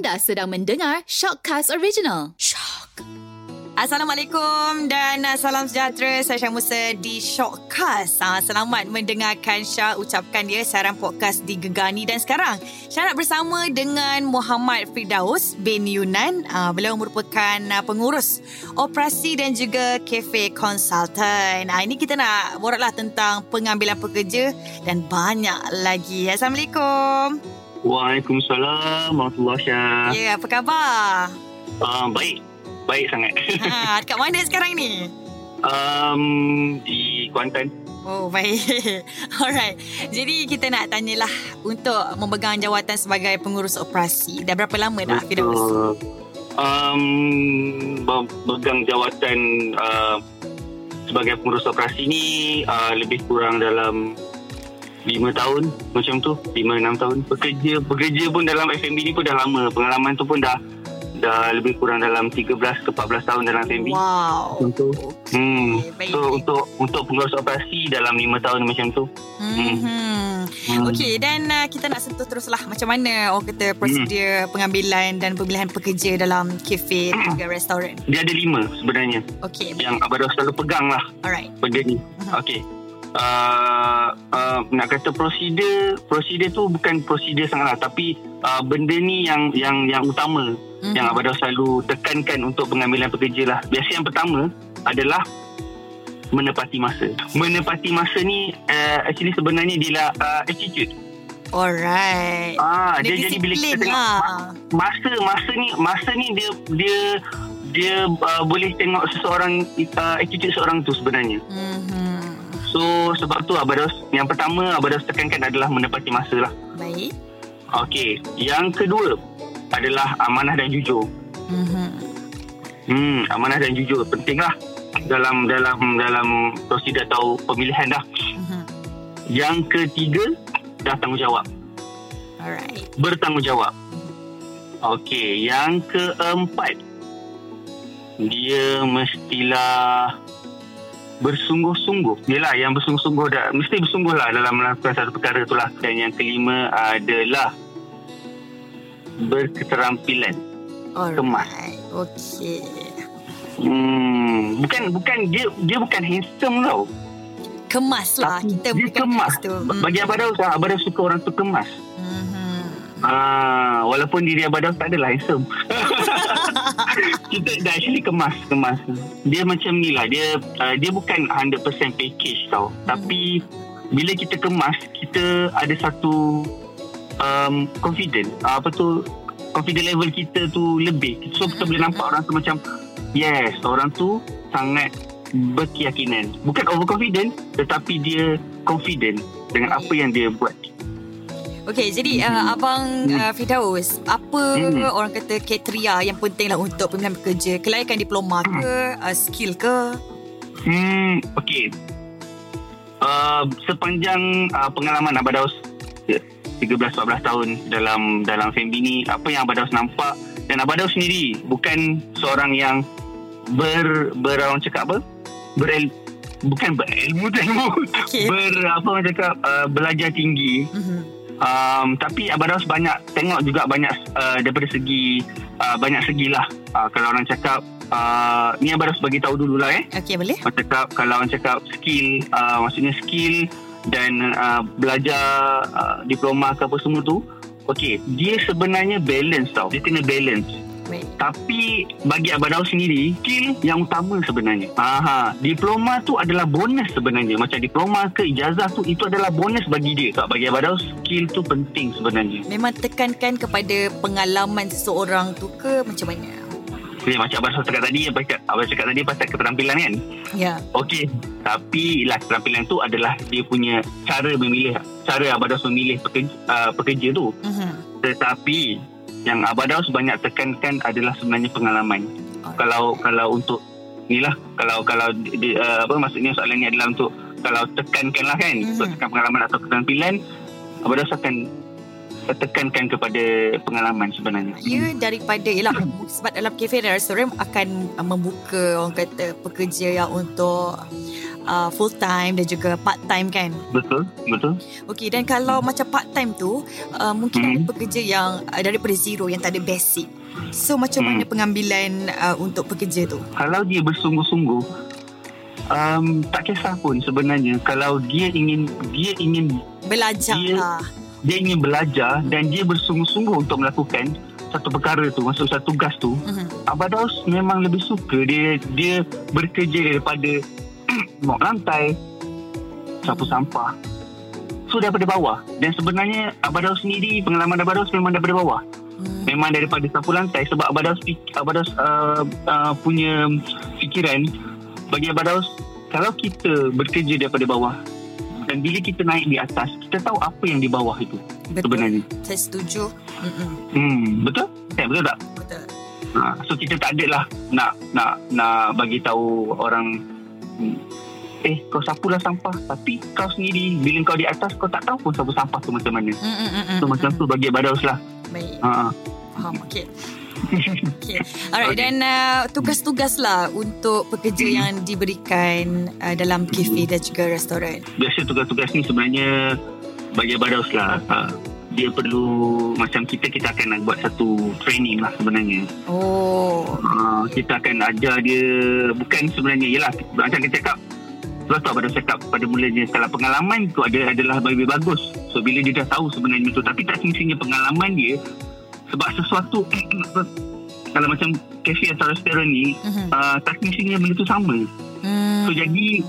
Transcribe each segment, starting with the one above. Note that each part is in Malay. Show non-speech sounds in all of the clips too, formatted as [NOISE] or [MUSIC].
Anda sedang mendengar Shockcast Original. Shock. Assalamualaikum dan uh, salam sejahtera. Saya Syah Musa di Shockcast. Uh, selamat mendengarkan Syah ucapkan dia siaran podcast di Gegani. Dan sekarang Syah nak bersama dengan Muhammad Firdaus bin Yunan. Uh, beliau merupakan uh, pengurus operasi dan juga cafe consultant. Uh, ini kita nak boraklah tentang pengambilan pekerja dan banyak lagi. Assalamualaikum. Waalaikumsalam warahmatullahi wabarakatuh. Ya, apa khabar? Uh, baik. Baik sangat. Ha, dekat mana sekarang ni? Um, di Kuantan. Oh, baik. [LAUGHS] Alright. Jadi kita nak tanyalah untuk memegang jawatan sebagai pengurus operasi. Dah berapa lama dah, Firdaus? Uh, um, memegang jawatan uh, sebagai pengurus operasi ni uh, lebih kurang dalam lima tahun macam tu lima enam tahun bekerja bekerja pun dalam FMB ni pun dah lama pengalaman tu pun dah dah lebih kurang dalam 13 ke 14 tahun dalam FMB. Wow. Untuk okay. hmm. Baik, so baik. untuk untuk pengurus operasi dalam 5 tahun macam tu. Hmm. hmm. Okey dan uh, kita nak sentuh teruslah macam mana orang kata prosedur hmm. pengambilan dan pemilihan pekerja dalam kafe [CLEARS THROAT] dan juga restoran. Dia ada lima sebenarnya. Okey. Yang Abah selalu pegang lah. Alright. Benda ni. Uh-huh. Okey uh, uh, nak kata prosedur prosedur tu bukan prosedur sangatlah tapi uh, benda ni yang yang yang utama mm-hmm. yang abang selalu tekankan untuk pengambilan pekerja lah biasa yang pertama adalah menepati masa menepati masa ni uh, actually sebenarnya dia uh, attitude Alright. Ah, dia, dia jadi bila kita tengok lah. masa masa ni masa ni dia dia dia uh, boleh tengok seseorang uh, attitude seorang tu sebenarnya. Mm-hmm. So sebab tu Abados Yang pertama Abados tekankan adalah Menepati masa lah. Baik. Okay Yang kedua Adalah amanah dan jujur. Mm-hmm. Hmm Amanah dan jujur Penting lah Dalam Dalam Dalam Prosedur atau Pemilihan dah. Mm-hmm. Yang ketiga Dah tanggungjawab Alright. Bertanggungjawab. Okay Yang keempat Dia mestilah bersungguh-sungguh. Yalah yang bersungguh-sungguh dah mesti bersungguh lah dalam melakukan satu perkara itulah. Dan yang kelima adalah berketerampilan. Alright. Kemas. Okey. Hmm, bukan bukan dia dia bukan handsome tau. Kemas lah Tapi kita dia kemas. Tu. Bagi Abah Daus, Abah Daus suka orang tu kemas. Ah, walaupun diri Abah Daus tak adalah handsome. [LAUGHS] kita dah actually kemas kemas. Dia macam ni lah. Dia uh, dia bukan 100% package tau. Hmm. Tapi bila kita kemas, kita ada satu um, confident. Uh, apa tu confident level kita tu lebih. So kita boleh nampak orang tu macam yes, orang tu sangat berkeyakinan. Bukan overconfident tetapi dia confident dengan apa yang dia buat. Okey, jadi uh, hmm. abang uh, Fidaus, apa hmm. orang kata kriteria yang penting lah untuk pemilihan pekerja? Kelayakan diploma ke, uh, skill ke? Hmm, okey. Uh, sepanjang uh, pengalaman Abah Daus 13-14 tahun dalam dalam FMB ni, apa yang Abah Daus nampak dan Abah Daus sendiri bukan seorang yang ber, ber orang cakap apa? Berel, bukan berilmu ilmu okay. ber apa orang cakap uh, belajar tinggi mm-hmm um, tapi Abang Daus banyak tengok juga banyak uh, daripada segi uh, banyak segi lah uh, kalau orang cakap uh, ni Abang Daus bagi tahu dulu lah eh. Okay boleh. Orang cakap kalau orang cakap skill uh, maksudnya skill dan uh, belajar uh, diploma ke apa semua tu Okay dia sebenarnya balance tau. Dia kena balance tapi bagi Abah Daud sendiri, skill yang utama sebenarnya. Aha, diploma tu adalah bonus sebenarnya. Macam diploma ke ijazah tu itu adalah bonus bagi dia. Tak bagi Abah Daud, skill tu penting sebenarnya. Memang tekankan kepada pengalaman seseorang tu ke macam mana? Okay, macam Abah cakap tadi, Abah cakap, Abah cakap tadi pasal keterampilan kan? Ya. Okey, tapi lah keterampilan tu adalah dia punya cara memilih, cara Daud memilih pekerja, uh, pekerja tu. Uh-huh. Tetapi yang Abah Daus banyak tekankan adalah sebenarnya pengalaman. Kalau kalau untuk inilah kalau kalau di, uh, apa maksudnya soalan ni adalah untuk kalau tekankanlah kan mm-hmm. untuk tekan pengalaman atau keterampilan Abah Daus akan tekankan kepada pengalaman sebenarnya. Ya daripada ialah sebab dalam kafe dan restoran akan membuka orang kata pekerja yang untuk uh, full time dan juga part time kan. Betul, betul. Okey dan kalau macam part time tu uh, mungkin Hmm. ada pekerja yang uh, daripada zero yang tak ada basic. So macam Hmm. mana pengambilan uh, untuk pekerja tu? Kalau dia bersungguh-sungguh, um, tak kisah pun sebenarnya. Kalau dia ingin dia ingin Belajar Dia- lah. dia ingin belajar dan dia bersungguh-sungguh untuk melakukan satu perkara tu, masuk satu tugas tu, Mhm. Abah Daus memang lebih suka dia dia bekerja daripada [CLEARS THROAT] mop lantai, sapu sampah. So daripada bawah. Dan sebenarnya Abah Daus sendiri, pengalaman Abah Daus memang daripada bawah. Hmm. Memang daripada sapu lantai sebab Abah Daus, fik- Abah Daus uh, uh, punya fikiran bagi Abah Daus, kalau kita bekerja daripada bawah dan bila kita naik di atas, kita tahu apa yang di bawah itu Betul. sebenarnya. Saya setuju. Mm-mm. Hmm, betul? Eh, betul tak? Betul. Ha, so kita tak ada lah nak nak nak bagi tahu orang hmm, eh kau sapulah sampah tapi kau sendiri bila kau di atas kau tak tahu pun sapu sampah tu macam mana. Mm-mm-mm-mm. So macam tu bagi Badaus lah. Baik. Ha. Faham. Okey. [LAUGHS] Okay. Alright, Okay. dan uh, tugas-tugas lah untuk pekerja Hmm. yang diberikan uh, dalam kafe dan juga restoran. Biasa tugas-tugas ni sebenarnya bagi Badaus lah. Ha. Dia perlu macam kita kita akan nak buat satu training lah sebenarnya. Oh. Ha, kita akan ajar dia bukan sebenarnya yalah macam kita cakap sebab tu pada cakap pada mulanya kalau pengalaman tu ada adalah lebih bagus so bila dia dah tahu sebenarnya tu tapi tak semestinya pengalaman dia sebab sesuatu [COUGHS] kalau macam kafe atau restoran ni Mhm. uh, tak semestinya benda tu sama Hmm. so jadi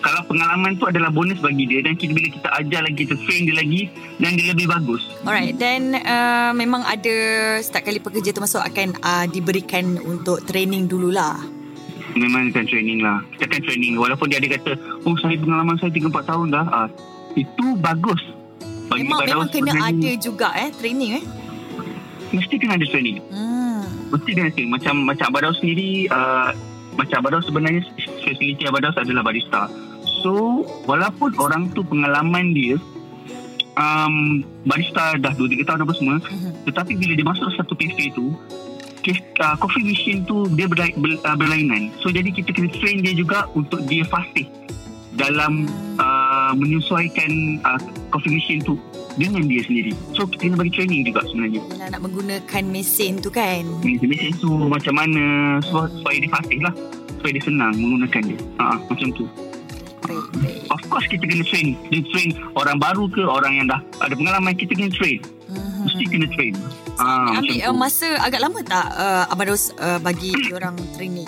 kalau pengalaman tu adalah bonus bagi dia dan kita, bila kita ajar lagi kita train dia lagi dan dia lebih bagus. Alright, dan uh, memang ada setiap kali pekerja tu masuk akan uh, diberikan untuk training dululah. memang akan training lah. Kita akan training. Walaupun dia ada kata oh saya pengalaman saya 3-4 tahun dah. Ah, itu bagus. Bagi Memang memang kena sebenarnya ada juga eh training eh. mesti kena ada training. Hmm. mesti kena training. Macam macam Abadau sendiri uh, macam Abadau sebenarnya fasiliti Abadau adalah barista. So walaupun orang tu pengalaman dia um, barista dah 2-3 tahun apa semua tetapi bila dia masuk satu kafe tu uh, coffee machine tu dia berla- ber, uh, berlainan. So jadi kita kena train dia juga untuk dia fasih dalam uh, menyesuaikan uh, coffee machine tu dengan dia sendiri. So kita kena bagi training juga sebenarnya. Yelah nak menggunakan mesin tu kan. mesin tu macam mana supaya, supaya dia fasih lah supaya dia senang menggunakan dia ha, macam tu Baik, baik. of course kita kena train dia train orang baru ke orang yang dah ada pengalaman kita kena train Mhm. mesti kena train ha, Ambil uh, masa agak lama tak uh, Abang Dos uh, bagi orang training?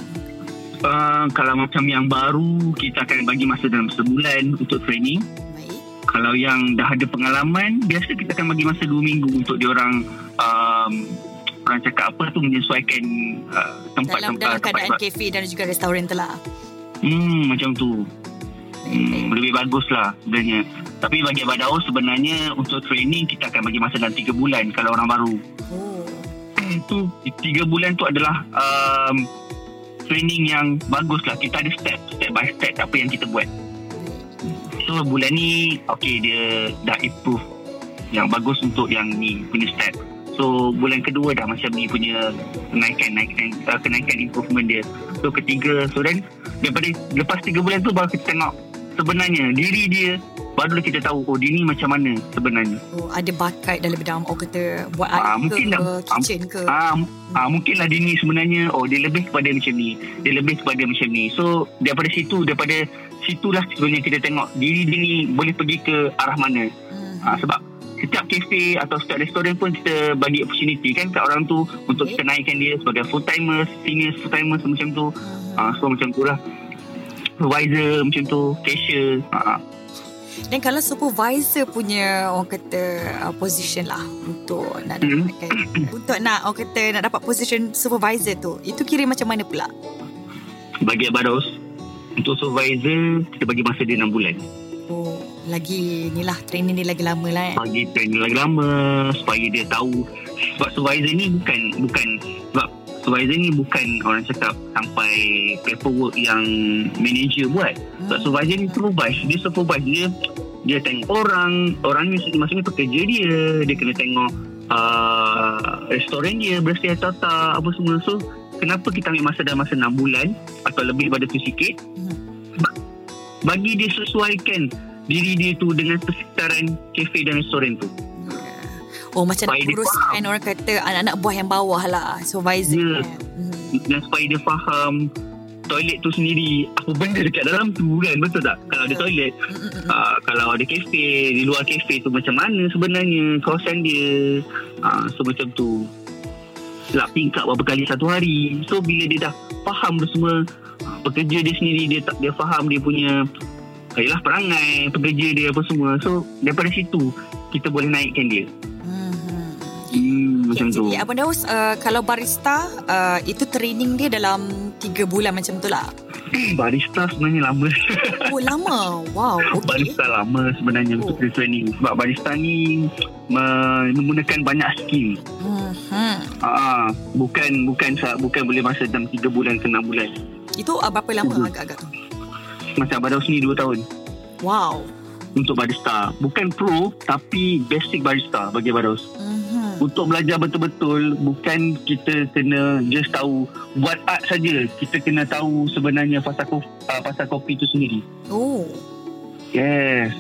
uh, kalau macam yang baru kita akan bagi masa dalam sebulan untuk training Baik. kalau yang dah ada pengalaman biasa kita akan bagi masa dua minggu untuk diorang um, orang cakap apa tu menyesuaikan uh, Dalam tempat-tempat dalam keadaan tempat, kafe dan juga restoran tu lah. hmm, macam tu. Hmm, lebih bagus lah sebenarnya. Tapi bagi Abadao sebenarnya untuk training kita akan bagi masa dalam 3 bulan kalau orang baru. Oh. Itu 3 bulan tu adalah um, training yang bagus lah. Kita ada step, step by step apa yang kita buat. So bulan ni okay dia dah improve yang bagus untuk yang ni punya step. So bulan kedua dah macam ni punya kenaikan kenaikan uh, kenaikan improvement dia. So ketiga so then daripada lepas 3 bulan tu baru kita tengok sebenarnya diri dia barulah kita tahu oh dia ni macam mana sebenarnya. Oh, ada bakat dalam bidang orang kata buat Ah, air mungkin ke, dah- kitchen ke. Ah, ah mungkinlah dia ni sebenarnya oh dia lebih kepada macam ni. Dia lebih kepada macam ni. So daripada situ daripada situlah sebenarnya kita tengok diri dia ni boleh pergi ke arah mana. Hmm. Ha, sebab setiap kafe atau setiap restoran pun kita bagi opportunity kan kat orang tu untuk Okay. kita naikkan dia sebagai full timers, senior full timers macam tu. Hmm. Ha, so macam tu lah. Supervisor macam tu, cashier. Ha, Dan kalau supervisor punya orang kata uh, position lah untuk nak Hmm. dapatkan [COUGHS] untuk nak orang kata nak dapat position supervisor tu itu kira macam mana pula? bagi Abados, untuk supervisor kita bagi masa dia 6 bulan. Oh, lagi ni lah training ni lagi lama lah eh. Bagi training lagi lama supaya dia tahu sebab supervisor ni bukan bukan sebab supervisor ni bukan orang cakap sampai paperwork yang manager buat. Sebab supervisor ni supervise. Dia supervise. Dia, dia tengok orang. Orang ni maksudnya pekerja dia. Dia kena tengok uh, restoran dia bersih atau tak. Apa semua. So, kenapa kita ambil masa dalam masa 6 bulan atau lebih pada tu sikit. Hmm. Bagi dia sesuaikan diri dia tu dengan persekitaran kafe dan restoran tu. Oh macam nak Supaya dia uruskan orang kata anak-anak buah yang bawah lah. Supervisor. Ya. kan. Hmm. Dan supaya dia faham toilet tu sendiri apa benda dekat dalam tu kan betul tak kalau ada Betul. toilet uh, kalau ada kafe di luar kafe tu macam mana sebenarnya kawasan dia uh, so macam tu lap tingkap berapa kali satu hari so bila dia dah faham tu semua uh, pekerja dia sendiri dia tak dia faham dia punya Yalah perangai pekerja dia apa semua so daripada situ kita boleh naikkan dia Hmm, hmm. macam tu Jadi Abang Daus uh, Kalau barista uh, Itu training dia dalam 3 bulan macam tu lah [CLEARS THROAT] barista sebenarnya lama Oh lama Wow [LAUGHS] okay. barista lama sebenarnya Oh. untuk training sebab barista ni me- menggunakan banyak skill hmm. Ah, bukan bukan sa- bukan boleh masa dalam 3 bulan ke 6 bulan. Itu uh, berapa lama agak-agak tu Macam Abang Daus ni 2 tahun Wow untuk barista. Bukan pro tapi basic barista bagi Abang Daus. hmm. Untuk belajar betul-betul bukan kita kena just tahu buat art saja. Kita kena tahu sebenarnya pasal kopi, uh, pasal kopi tu sendiri. Oh Yes.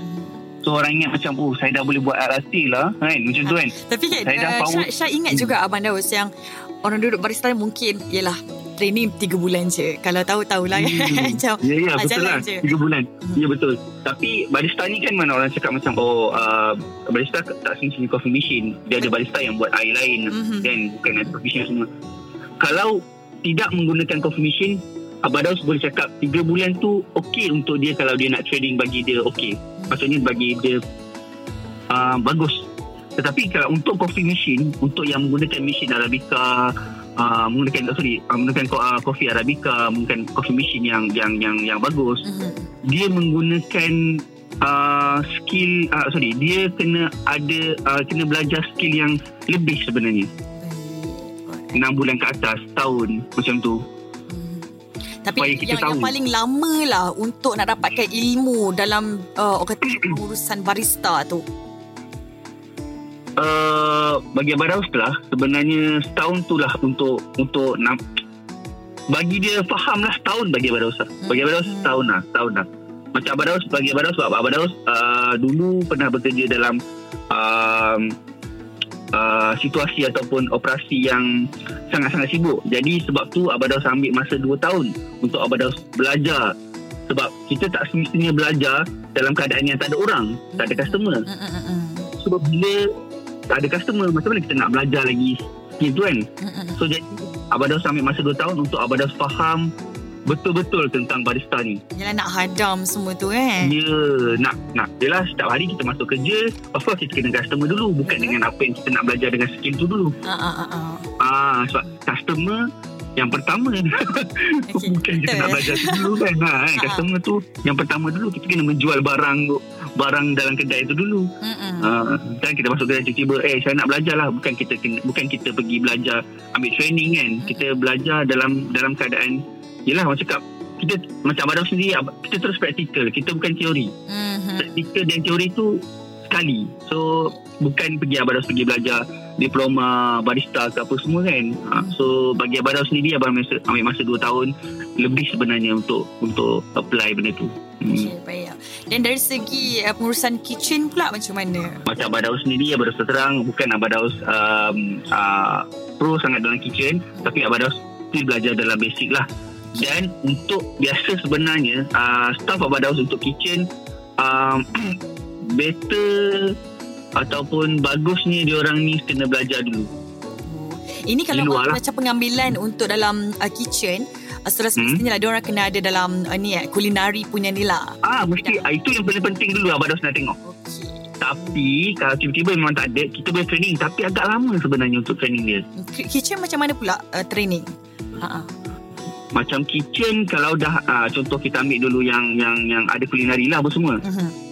So orang ingat macam oh saya dah boleh buat art latte lah kan macam tu kan. Tapi Saya dah uh, power- Syah, Syah ingat juga Abang Daus Yang orang duduk barista mungkin Yelah Training 3 bulan je Kalau tahu-tahulah kan Hmm. [LAUGHS] Macam Ya, ya, ah, betul lah. je. Tiga bulan. Hmm. Ya, betul. Tapi barista ni kan mana orang cakap macam, oh, uh, barista tak semestinya coffee machine. Dia ada barista yang buat air lain dan bukan ada coffee machine semua. Kalau tidak menggunakan coffee machine, Abang Daus boleh cakap tiga bulan tu okey untuk dia kalau dia nak trading bagi dia okey. Maksudnya bagi dia uh, bagus. Tetapi kalau untuk coffee machine, untuk yang menggunakan mesin Arabica, uh, menggunakan sorry, uh, menggunakan ko- uh, kopi Arabica, menggunakan coffee machine yang yang yang yang bagus, Mhm. dia menggunakan uh, skill uh, sorry, dia kena ada uh, kena belajar skill yang lebih sebenarnya. Baik. 6 bulan ke atas, tahun macam tu. Mhm. Tapi Supaya kita yang, yang tahu. paling lama lah untuk nak dapatkan ilmu dalam uh, orang kata [CLEARS THROAT] pengurusan barista tu. Uh, bagi Abang Daus lah sebenarnya setahun tu lah untuk untuk nak bagi dia faham lah setahun bagi Abang Daus lah. Bagi Abang Daus Hmm. setahun lah, setahun lah. Macam Abang Daus, bagi Abang Daus sebab Abang Daus uh, dulu pernah bekerja dalam um, uh, situasi ataupun operasi yang sangat-sangat sibuk. Jadi sebab tu Abang Daus ambil masa 2 tahun untuk Abang Daus belajar. Sebab kita tak semestinya belajar dalam keadaan yang tak ada orang, tak ada customer. Mm, mm, mm, mm. Sebab bila tak ada customer, macam mana kita nak belajar lagi skill tu kan? So jadi Abang Daus ambil masa 2 tahun untuk Abang Daus faham betul-betul tentang barista ni. Yalah nak hadam semua tu kan. Ya, nak nak jelas setiap hari kita masuk kerja, of course kita kena customer dulu, bukan Mhm. dengan apa yang kita nak belajar dengan skill tu dulu. Ah ah ah. ah. Ah, sebab customer yang pertama [LAUGHS] Okey, bukan kita betul. nak belajar tu dulu kan. Ha, kan? Customer tu yang pertama dulu kita kena menjual barang barang dalam kedai tu dulu. Mm, mm. Uh, kan kita masuk kedai tiba-tiba eh saya nak belajar lah bukan kita bukan kita pergi belajar ambil training kan kita belajar dalam dalam keadaan yelah orang cakap kita macam Abang Daus sendiri kita terus praktikal kita bukan teori Mhm. praktikal dan teori tu sekali so bukan pergi Abang Daus pergi belajar diploma barista ke apa semua kan uh, so bagi Abang Daus sendiri Abang masa, ambil masa 2 tahun lebih sebenarnya untuk untuk apply benda tu hmm. Okay, baik. Dan dari segi uh, pengurusan kitchen pula macam mana? macam Abang Daus sendiri Abang Daus terang bukan Abang Daus um, uh, pro sangat dalam kitchen tapi Abang Daus still belajar dalam basic lah dan untuk biasa sebenarnya uh, staff Abang Daus untuk kitchen um, better ataupun bagusnya diorang ni kena belajar dulu. Ini kalau lah. macam pengambilan untuk dalam uh, kitchen, uh, sudah semestinya lah diorang kena ada dalam uh, ni eh, kulinari punya ni lah. ah mesti. Ah, itu yang paling penting dulu Abang Daus nak tengok. Tapi kalau tiba-tiba memang tak ada kita boleh training. Tapi agak lama sebenarnya untuk training dia. Ki- Kitchen macam mana pula uh, training? Ha macam kitchen kalau dah uh, contoh kita ambil dulu yang yang yang ada kulinari lah apa semua. Uh-huh.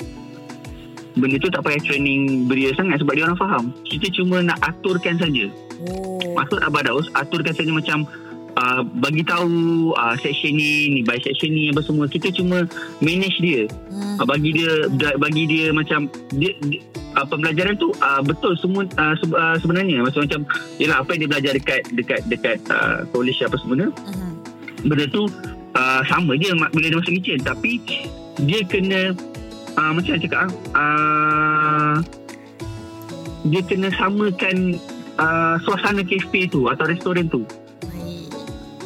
Benda tu tak payah training beria sangat sebab dia orang faham. Kita cuma nak aturkan saja. Oh. Maksud Abah Daus, aturkan saja macam uh, bagi tahu uh, section ni, ni by section ni apa semua. Kita cuma manage dia. Hmm. Uh, bagi dia bagi dia macam dia, dia uh, pembelajaran tu uh, betul semua uh, se- uh, sebenarnya macam macam yalah apa yang dia belajar dekat dekat dekat uh, college apa semua Uh-huh. benda tu uh, sama je bila dia masuk kitchen tapi dia kena uh, macam saya cakap uh, dia kena samakan uh, suasana kafe tu atau restoran tu.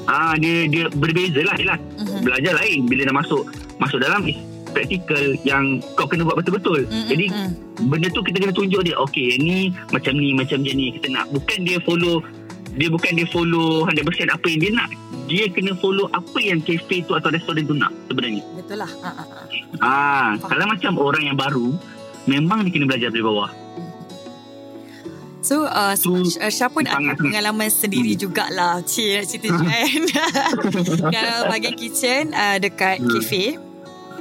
Ah dia dia berbeza lah Mhm. Belajar lain Bila dah masuk Masuk dalam is Practical Yang kau kena buat betul-betul Mm, Jadi mm. Benda tu kita kena tunjuk dia Okay ni Macam ni Macam je ni Kita nak Bukan dia follow Dia bukan dia follow 100% apa yang dia nak Dia kena follow Apa yang cafe tu Atau restoran tu nak Sebenarnya Betul lah. Ha, ha, ha. Ah, Kalau macam orang yang baru Memang dia kena belajar dari bawah So, uh, Tu uh, Syah pun ada sangat- pengalaman sendiri jugalah. Cik, cerita je kan. Kalau bahagian kitchen uh, dekat Hmm. kafe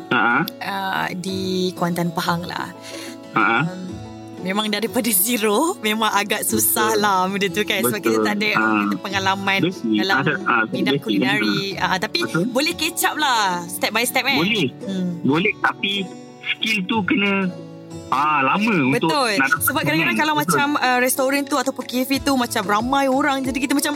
Haa uh, di Kuantan Pahang lah. Haa Um, memang daripada zero memang agak susah Betul. lah benda tu kan sebab kita Betul. tak ada Ah. uh, pengalaman Basic. dalam Ah, ah, bidang basic kulinari uh, tapi Betul. boleh up lah step by step kan Boleh hmm. Boleh Tapi Skill tu kena Ah lama untuk Betul nak Sebab kadang-kadang kalau betul. macam uh, restoran tu Ataupun kafe tu Macam ramai orang Jadi kita macam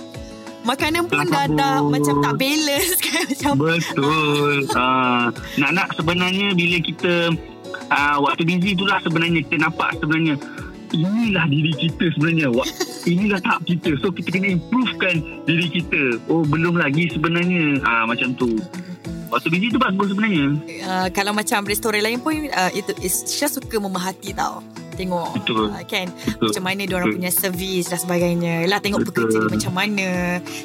Makanan pun dah, dah Macam tak balance [LAUGHS] kan Macam Betul. uh, [LAUGHS] nak-nak sebenarnya bila kita uh, waktu busy tu lah sebenarnya kita nampak sebenarnya inilah diri kita sebenarnya. Wak- [LAUGHS] inilah tahap kita. So kita kena improvekan diri kita. Oh belum lagi sebenarnya. Ah uh, macam tu. Waktu busy tu bagus sebenarnya. uh, Kalau macam restoran lain pun uh, Itu Syah suka memerhati tau Tengok Betul. uh, Kan Betul. macam mana diorang Betul. punya servis dan sebagainya. Lah tengok Betul. pekerja dia macam mana.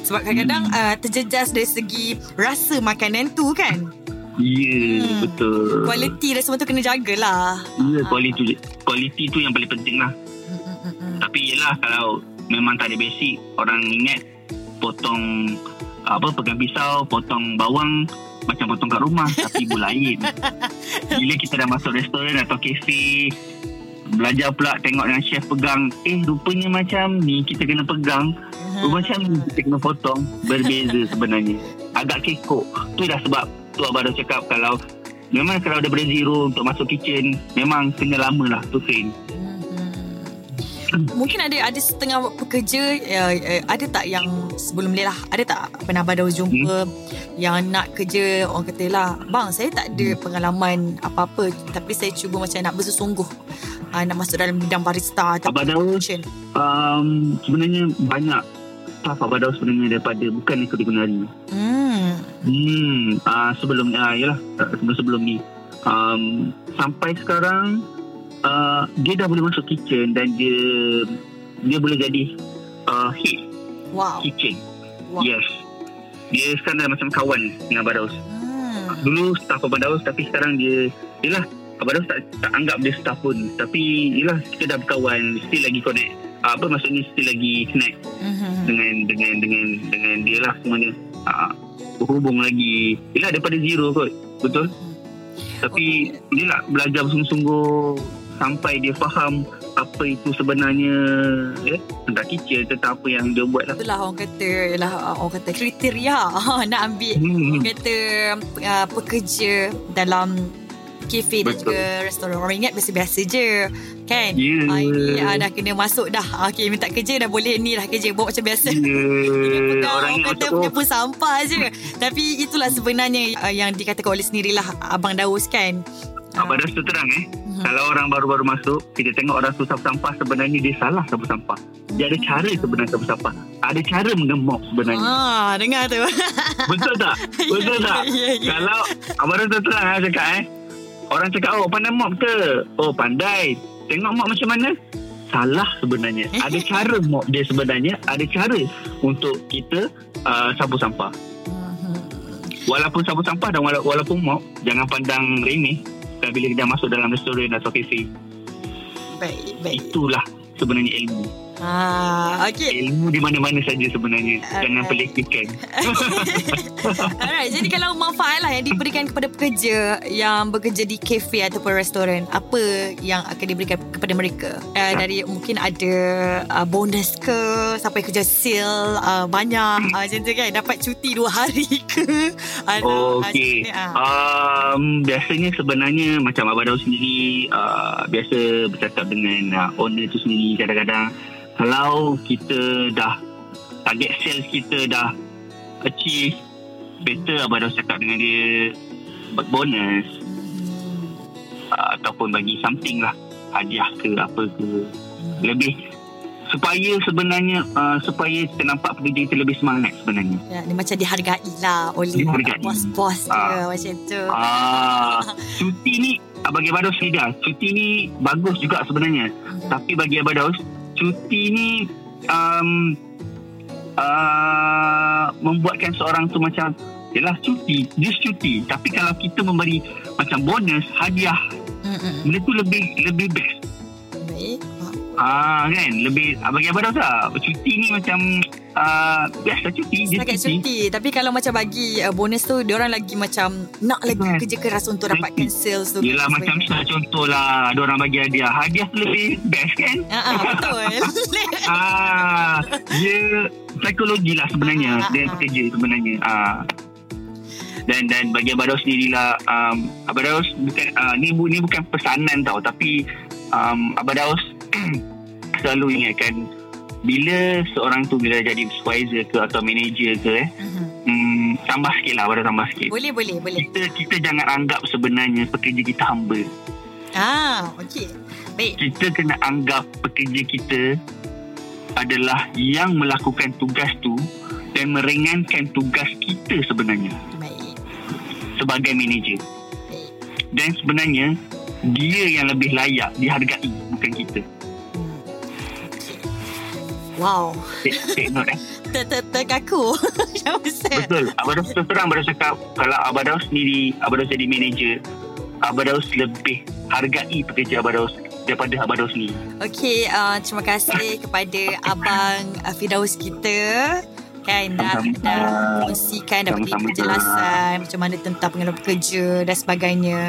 Sebab kadang-kadang Hmm. uh, terjejas dari segi rasa makanan tu kan. [LAUGHS] Ya, yeah, Hmm. betul. Kualiti dan semua tu kena jagalah. Ya, kualiti kualiti tu yang paling penting lah. Hmm, hmm, hmm, hmm. Tapi yelah kalau memang tak ada basic, orang ingat potong apa pegang pisau, potong bawang macam potong kat rumah tapi ibu lain. [LAUGHS] Bila kita dah masuk restoran atau kafe belajar pula tengok dengan chef pegang eh rupanya macam ni kita kena pegang Hmm. rupanya macam ni kita kena potong berbeza sebenarnya agak kekok tu dah sebab tu abang dah cakap kalau memang kalau daripada zero untuk masuk kitchen memang kena lama lah tu train Hmm. Mungkin ada ada setengah pekerja uh, uh, ada tak yang sebelum ni lah ada tak pernah Abang Daud jumpa yang nak kerja orang kata lah bang saya tak ada pengalaman apa-apa tapi saya cuba macam nak bersungguh uh, nak masuk dalam bidang barista atau Abang Daud kitchen. um, sebenarnya banyak staff Abang Daud sebenarnya daripada bukan ekonomi. Hmm. Hmm, uh, sebelum uh, yalah sebelum sebelum ni um, sampai sekarang uh, dia dah boleh masuk kitchen dan dia dia boleh jadi uh, head Wow. kitchen. wow. Yes. Dia sekarang dah macam kawan dengan Abang Daud. Hmm. Dulu staff Abang Daud tapi sekarang dia yalah Abang Daud tak, tak anggap dia staff pun tapi yalah kita dah berkawan still lagi connect. Uh, apa maksudnya still lagi snack Mhm. dengan dengan dengan dengan dia lah semuanya uh, berhubung lagi. Yelah daripada zero kot. Betul? Tapi dia nak belajar bersungguh-sungguh sampai dia faham apa itu sebenarnya ya? Tentang kitchen tentang apa yang dia buat lah. Itulah orang kata ialah uh, orang kata kriteria [LAUGHS] nak ambil hmm. orang kata uh, pekerja dalam kafe dan Betul. juga restoran. Orang ingat biasa-biasa je. Kan? Ya. Ah, ini ah, dah kena masuk dah. Ah, Okay, minta kerja dah boleh ni dah kerja. Buat macam biasa. Ya, Pegang orang ingat kata macam punya pun sampah je. Tapi itulah sebenarnya uh, yang dikatakan oleh sendirilah Abang Daus kan. Abang dah terang eh Mhm. Kalau orang baru-baru masuk Kita tengok orang tu sapu sampah Sebenarnya dia salah sapu sampah Dia ada cara sebenarnya sapu sampah Ada cara mengemok sebenarnya Ah, dengar tu. Betul tak? [LAUGHS] Betul tak? Ya, ya. Kalau Abang Rasa terang lah cakap eh Orang cakap oh pandai mop ke? Oh pandai Tengok mop macam mana? Salah sebenarnya Ada cara mop dia sebenarnya Ada cara Untuk kita uh, Sapu sampah Mhm. Walaupun sapu sampah Dan wala- walaupun mop Jangan pandang remeh Dan bila kita masuk dalam restoran Atau kafe Baik, baik. Itulah sebenarnya ilmu Ah, okay. Ilmu di mana-mana saja sebenarnya Jangan Alright. pelekehkan [LAUGHS] Alright, jadi kalau manfaat lah yang diberikan kepada pekerja yang bekerja di kafe ataupun restoran, apa yang akan diberikan kepada mereka? Uh, dari mungkin ada uh, bonus ke, sampai kerja sale uh, banyak, uh, macam tu kan? Dapat cuti dua hari ke? Macam ni, ah. Um, biasanya sebenarnya macam Abang Daud sendiri uh, biasa bercakap dengan uh, owner tu sendiri kadang-kadang kalau kita dah target sales kita dah achieve better Abang Daud cakap dengan dia buat bonus uh, ataupun bagi something lah hadiah ke apa ke lebih supaya sebenarnya uh, supaya kita nampak pekerja kita lebih semangat sebenarnya Ya, dia macam dihargai lah oleh Dihargai. bos-bos dia Ah. macam tu. Ah, [LAUGHS] cuti ni ah, bagi Abados ni dah. Cuti ni bagus juga sebenarnya. Tapi bagi Abados, cuti ni um, uh, membuatkan seorang tu macam Yelah cuti, just cuti. Tapi kalau kita memberi macam bonus, hadiah, Mm-mm. benda tu lebih lebih best. Baik. Ah kan, lebih ah, bagi Abados lah. Cuti ni macam uh, biasa cuti, Setakat cuti. cuti Tapi kalau macam bagi uh, bonus tu Diorang lagi macam Nak lagi Kan. kerja keras Untuk dapatkan sales tu Yelah macam sebagainya. contoh lah, ada orang bagi hadiah. Hadiah tu lebih best kan? Ah, ah, Betul [LAUGHS] [LAUGHS] Ah, dia psikologi lah sebenarnya Ah, dia ah. pekerja sebenarnya. Ah. Dan dan bagi Abang Daus sendiri lah, um, Abang Daus bukan uh, ni bu, ni bukan pesanan tau, tapi um, Abang Daus [CLEARS THROAT] selalu ingatkan bila seorang tu bila jadi supervisor ke atau manager ke eh, Mhm. hmm, tambah sikit lah, Daus tambah sikit. Boleh boleh boleh Kita kita jangan anggap sebenarnya pekerja kita hamba. Ah, okey. Baik. kita kena anggap pekerja kita adalah yang melakukan tugas tu dan meringankan tugas kita sebenarnya Baik. sebagai manager. Baik. Dan sebenarnya dia yang lebih layak dihargai bukan kita. Wow. Take, take note eh. [LAUGHS] Ter ter terkaku. [LAUGHS] Betul. Abang Daus terus terang Abang Daus cakap kalau Abang Daus sendiri Abang Daus jadi manager Abang Daus lebih hargai pekerja Abang Daus daripada Abang Daus sendiri. Okey, uh, terima kasih kepada [LAUGHS] Abang uh, Firdaus kita kan dah, Sama-sama. dah kongsikan dah bagi Sama-sama. penjelasan macam mana tentang pengalaman pekerja dan sebagainya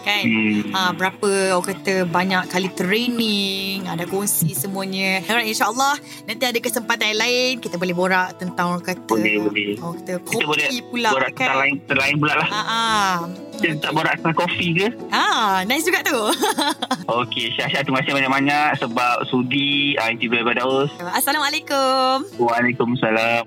kan Hmm. Ha, berapa orang kata banyak kali training ada kongsi semuanya Alright, insyaAllah nanti ada kesempatan yang lain kita boleh borak tentang orang kata Boleh, boleh. orang kata Kita kopi boleh pula borak kan tentang lain, lain pula lah. ha, ha. Kita tak borak tentang kopi ke? ha, nice juga tu [LAUGHS] Okey, Syah-Syah terima kasih banyak-banyak sebab sudi uh, interview Abang Daus. Assalamualaikum Waalaikumsalam.